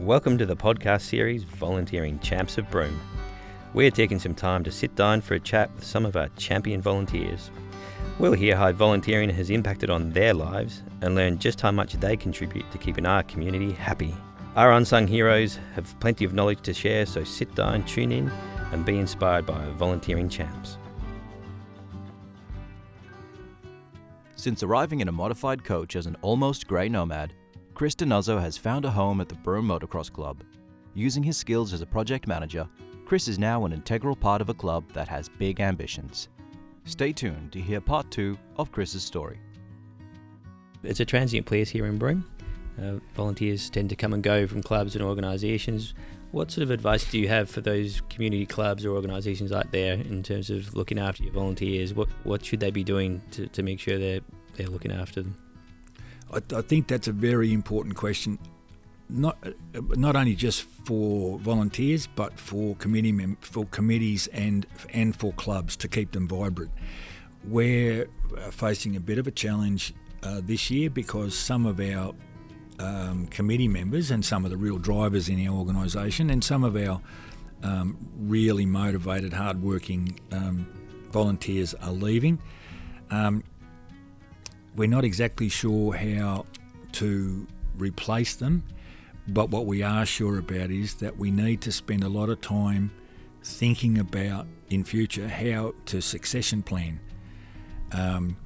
Welcome to the podcast series Volunteering Champs of Broome. We're taking some time to sit down for a chat with some of our champion volunteers. We'll hear how volunteering has impacted on their lives and learn just how much they contribute to keeping our community happy. Our unsung heroes have plenty of knowledge to share, so sit down, tune in, and be inspired by our volunteering champs. Since arriving in a modified coach as an almost grey nomad, Chris Dinuzzo has found a home at the Broome Motocross Club. Using his skills as a project manager, Chris is now an integral part of a club that has big ambitions. Stay tuned to hear part two of Chris's story. It's a transient place here in Broome. Uh, volunteers tend to come and go from clubs and organisations. What sort of advice do you have for those community clubs or organisations out there in terms of looking after your volunteers? What what should they be doing to, to make sure they're they're looking after them? I, I think that's a very important question, not not only just for volunteers, but for committee mem- for committees and and for clubs to keep them vibrant. We're uh, facing a bit of a challenge uh, this year because some of our um, committee members and some of the real drivers in our organisation and some of our um, really motivated, hardworking um, volunteers are leaving. We're not exactly sure how to replace them, but what we are sure about is that we need to spend a lot of time thinking about in future how to succession plan. Um,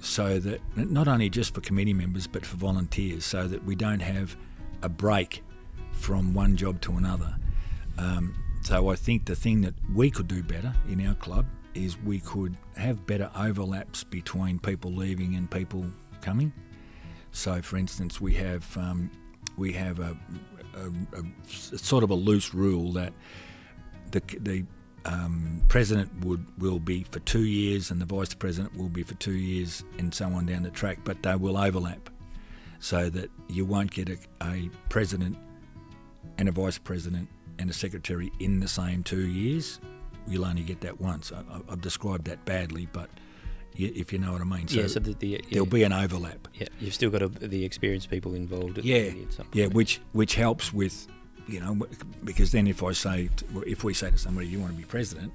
so that not only just for committee members but for volunteers, so that we don't have a break from one job to another. Um, so I think the thing that we could do better in our club is we could have better overlaps between people leaving and people coming. So, for instance, we have um, we have a, a, a, sort of a loose rule that the the um, president would will be for two years and the vice president will be for two years and so on down the track, but they will overlap, so that you won't get a, a president and a vice president and a secretary in the same two years you'll only get that once. I, have described that badly, but if you know what I mean. So yeah, so the, the, yeah, there'll be an overlap. Yeah, you've still got a, the experienced people involved. yeah, yeah, which which helps with, you know, because then if I say if we say to somebody you want to be president,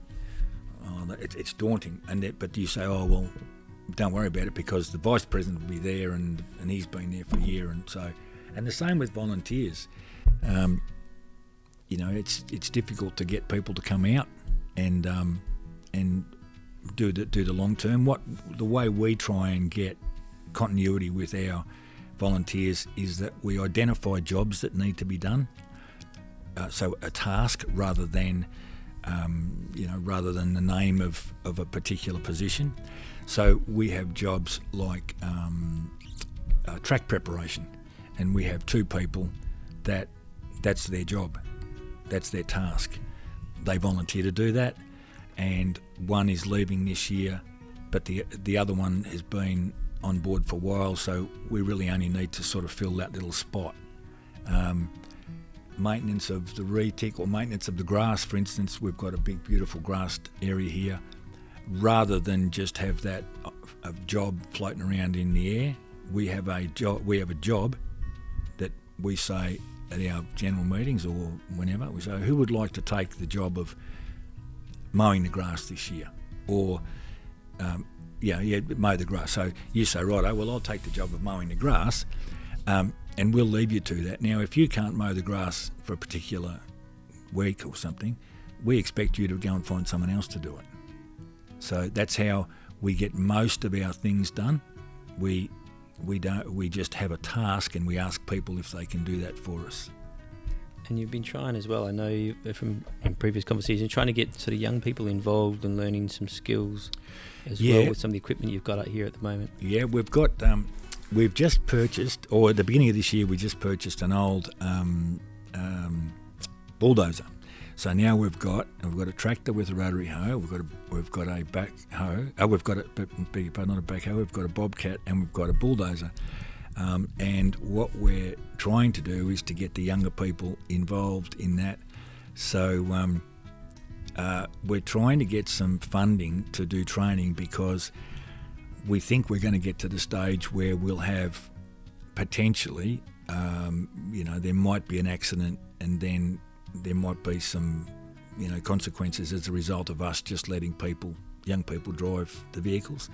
oh, it, it's daunting, and it, but you say oh well, don't worry about it because the vice president will be there and and he's been there for a year and so, and the same with volunteers. Um, you know, it's it's difficult to get people to come out and um, and do the do the long term. What the way we try and get continuity with our volunteers is that we identify jobs that need to be done. Uh, so a task rather than um, you know rather than the name of, of a particular position. So we have jobs like um, uh, track preparation, and we have two people that that's their job, that's their task they volunteer to do that, and one is leaving this year, but the the other one has been on board for a while, so we really only need to sort of fill that little spot. Um, maintenance of the retic or maintenance of the grass, for instance, we've got a big, beautiful grassed area here. Rather than just have that a job floating around in the air, we have a job. We have a job that we say at our general meetings or whenever, we say, who would like to take the job of mowing the grass this year? Or, um, yeah, yeah, mow the grass. So you say, right, oh, well, I'll take the job of mowing the grass um, and we'll leave you to that. Now, if you can't mow the grass for a particular week or something, we expect you to go and find someone else to do it. So that's how we get most of our things done. We we don't. We just have a task, and we ask people if they can do that for us. And you've been trying as well. I know you, from previous conversations, trying to get sort of young people involved and learning some skills as yeah. well with some of the equipment you've got out here at the moment. Yeah, we've got. Um, we've just purchased, or at the beginning of this year, we just purchased an old um, um, bulldozer so now we've got we've got a tractor with a rotary hoe. We've got a we've got a backhoe. Oh, we've got a beg not a backhoe. We've got a bobcat and we've got a bulldozer. Um, and what we're trying to do is to get the younger people involved in that. So um, uh, we're trying to get some funding to do training because we think we're going to get to the stage where we'll have potentially um, you know, there might be an accident, and then there might be some, you know, consequences as a result of us just letting people, young people, drive the vehicles.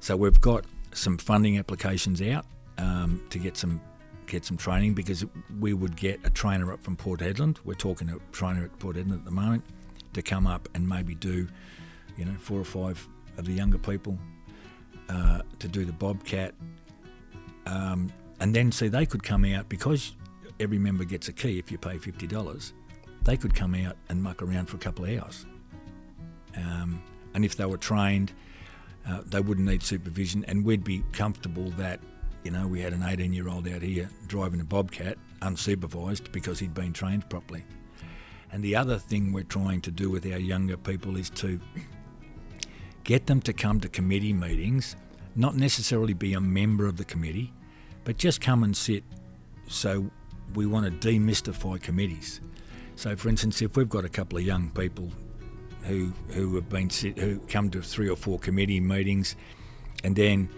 So we've got some funding applications out um, to get some get some training because we would get a trainer up from Port Hedland. We're talking a trainer at Port Hedland at the moment to come up and maybe do, you know, four or five of the younger people uh, to do the Bobcat. Um, and then see they could come out because every member gets a key if you pay fifty dollars. They could come out and muck around for a couple of hours. Um, and if they were trained, uh, they wouldn't need supervision, and we'd be comfortable that you know we had an 18 year old out here driving a bobcat unsupervised because he'd been trained properly. And the other thing we're trying to do with our younger people is to get them to come to committee meetings, not necessarily be a member of the committee, but just come and sit. So we want to demystify committees. So, for instance, if we've got a couple of young people who who have been sit, who come to three or four committee meetings, and then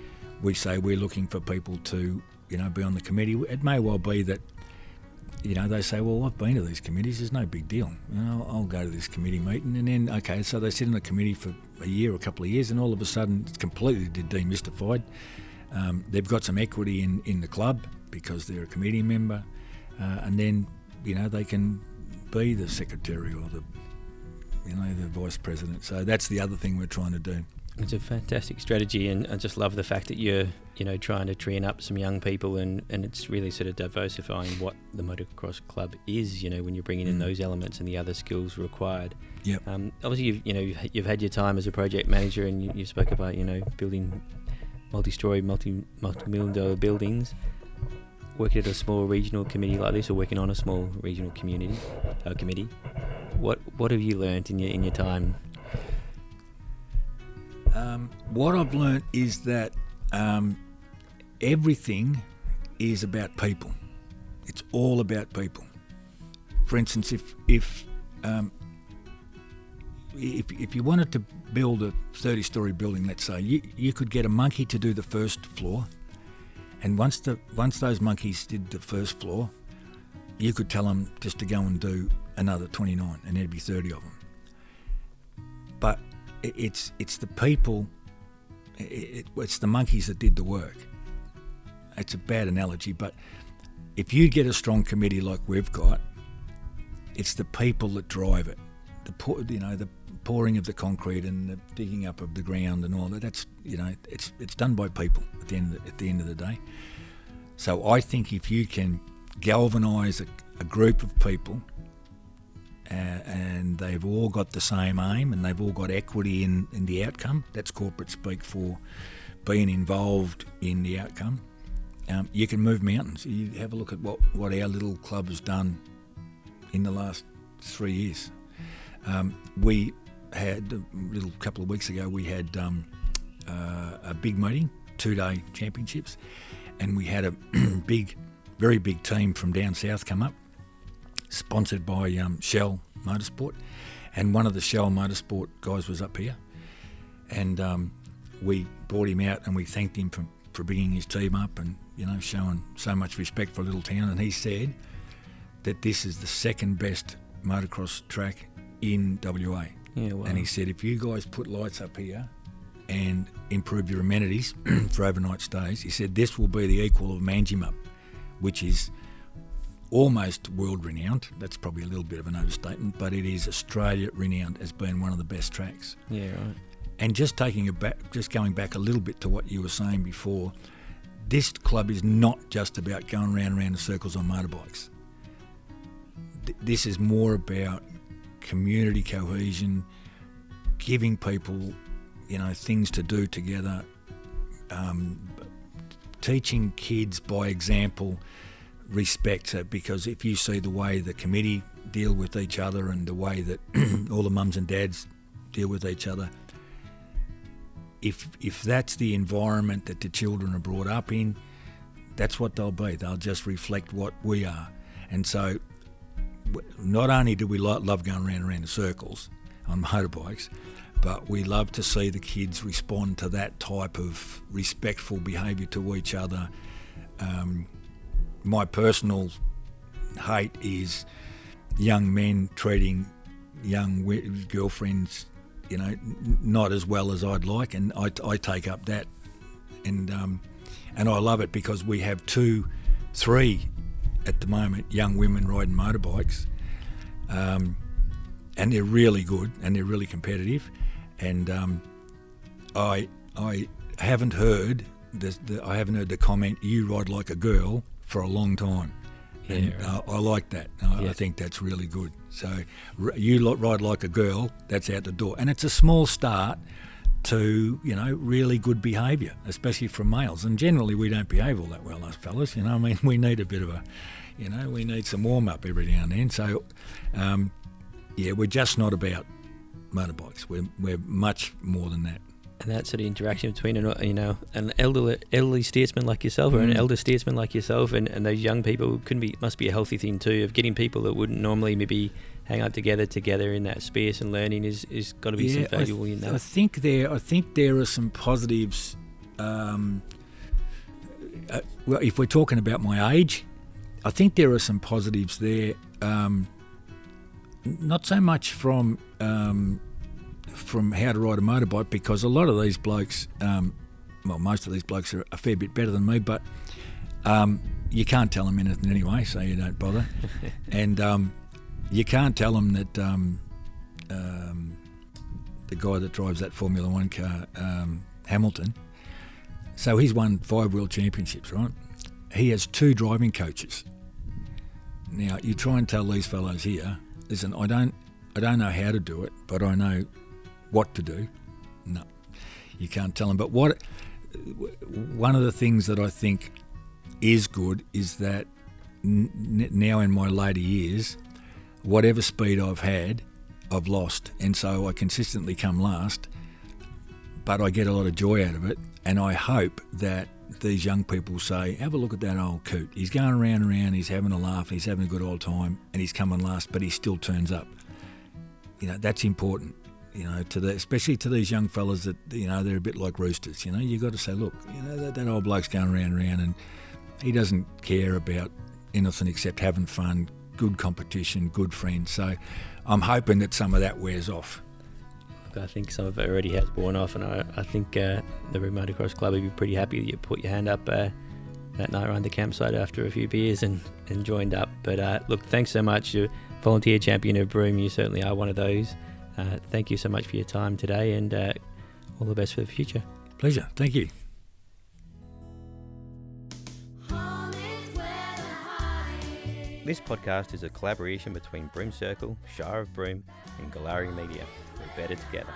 we say we're looking for people to you know be on the committee. It may well be that you know they say, well, I've been to these committees. There's no big deal. You know, I'll go to this committee meeting, and then okay, so they sit in the committee for a year or a couple of years, and all of a sudden it's completely demystified. Um, they've got some equity in, in the club because they're a committee member, uh, and then you know they can be the secretary or the you know the vice president. So that's the other thing we're trying to do. It's a fantastic strategy, and I just love the fact that you're, you know, trying to train up some young people, and, and it's really sort of diversifying what the motocross club is. You know, when you're bringing in Mm. those elements and the other skills required. Yep. Um, obviously, you've you know you've, you've had your time as a project manager, and you, you spoke about you know building multi-story, multi multi-million dollar buildings. Working at a small regional committee like this, or working on a small regional community uh, committee. What what have you learnt in your in your time? Um, what I've learnt is that um, everything is about people. It's all about people. For instance, if if um, if, if you wanted to build a 30-story building, let's say, you, you could get a monkey to do the first floor, and once the once those monkeys did the first floor, you could tell them just to go and do another 29, and there'd be 30 of them. But i- it's it's the people, it, it's the monkeys that did the work. It's a bad analogy, but if you get a strong committee like we've got, it's the people that drive it. The you know the pouring of the concrete and the digging up of the ground and all that. That's you know it's it's done by people at the end of the, at the end of the day. So I think if you can galvanise a, a group of people uh, and they've all got the same aim and they've all got equity in, in the outcome. That's corporate speak for being involved in the outcome. Um, you can move mountains. You have a look at what, what our little club has done in the last three years. Um, we had a little couple of weeks ago. We had um, uh, a big meeting, two-day championships, and we had a big, very big team from down south come up sponsored by um, Shell Motorsport, and one of the Shell Motorsport guys was up here, and um, we brought him out and we thanked him for, for bringing his team up and you know showing so much respect for a little town. And he said that this is the second best motocross track in WA, Yeah, wow. and he said if you guys put lights up here. And improve your amenities for overnight stays. He said this will be the equal of Manjimup, which is almost world renowned. That's probably a little bit of an overstatement, but it is Australia renowned as being one of the best tracks. yeah, right. And just taking a back, just going back a little bit to what you were saying before, this club is not just about going round and round in circles on motorbikes. Th- This is more about community cohesion, giving people, you know, things to do together, um, teaching kids by example respect. Because if you see the way the committee deal with each other and the way that all the mums and dads deal with each other, if if that's the environment that the children are brought up in, that's what they'll be. They'll just reflect what we are. And so, not only do we love going round and round in circles on motorbikes, but we love to see the kids respond to that type of respectful behaviour to each other. Um, my personal hate is young men treating young girlfriends, you know, not as well as I'd like, and I, I take up that, and um, and I love it because we have two, three, at the moment, young women riding motorbikes, um, and they're really good and they're really competitive, and um, I I haven't heard the, the I haven't heard the comment "you ride like a girl" for a long time, and Yeah, uh, I like that. I, Yeah. I think that's really good. So r- you ride like a girl, that's out the door, and it's a small start to you know really good behaviour, especially from males. And generally, we don't behave all that well, us fellas. You know, I mean, we need a bit of a, you know, we need some warm up every now and then. So, um, yeah, we're just not about motorbikes. We're we're much more than that. And that sort of interaction between an you know an elderly elderly statesman like yourself or an Mm. elder statesman like yourself and, and those young people could be must be a healthy thing too of getting people that wouldn't normally maybe hang out together together in that space and learning is is got to be some I, valuable th- in I that. think there. I think there are some positives. Um, uh, well, if we're talking about my age, I think there are some positives there. Um, not so much from um, from how to ride a motorbike because a lot of these blokes, um, well, most of these blokes are a fair bit better than me, but um, you can't tell them anything anyway, so you don't bother. and um, you can't tell them that um, um, the guy that drives that Formula One car, um, Hamilton. So he's won five world championships, right? He has two driving coaches. Now you try and tell these fellows here, listen, I don't, I don't know how to do it, but I know what to do. No, you can't tell them. But what, one of the things that I think is good is that n- now in my later years, whatever speed I've had, I've lost, and so I consistently come last. But I get a lot of joy out of it, and I hope that these young people say, "Have a look at that old coot. He's going around and around. He's having a laugh. He's having a good old time, and he's coming last, but he still turns up." You know, that's important. You know, to the especially to these young fellas that you know they're a bit like roosters. You know, you've got to say, "Look, you know that, that old bloke's going around and around, and he doesn't care about anything except having fun, good competition, good friends." So, I'm hoping that some of that wears off. I think some of it already has worn off, and I, I think uh, the Broome Motocross Club would be pretty happy that you put your hand up uh, that night around the campsite after a few beers and, and joined up. But uh, look, thanks so much. You're volunteer champion of Broome. You certainly are one of those. Uh, thank you so much for your time today, and uh, all the best for the future. Pleasure. Thank you. This podcast is a collaboration between Broome Circle, Shire of Broome, and Galari Media. We're better together.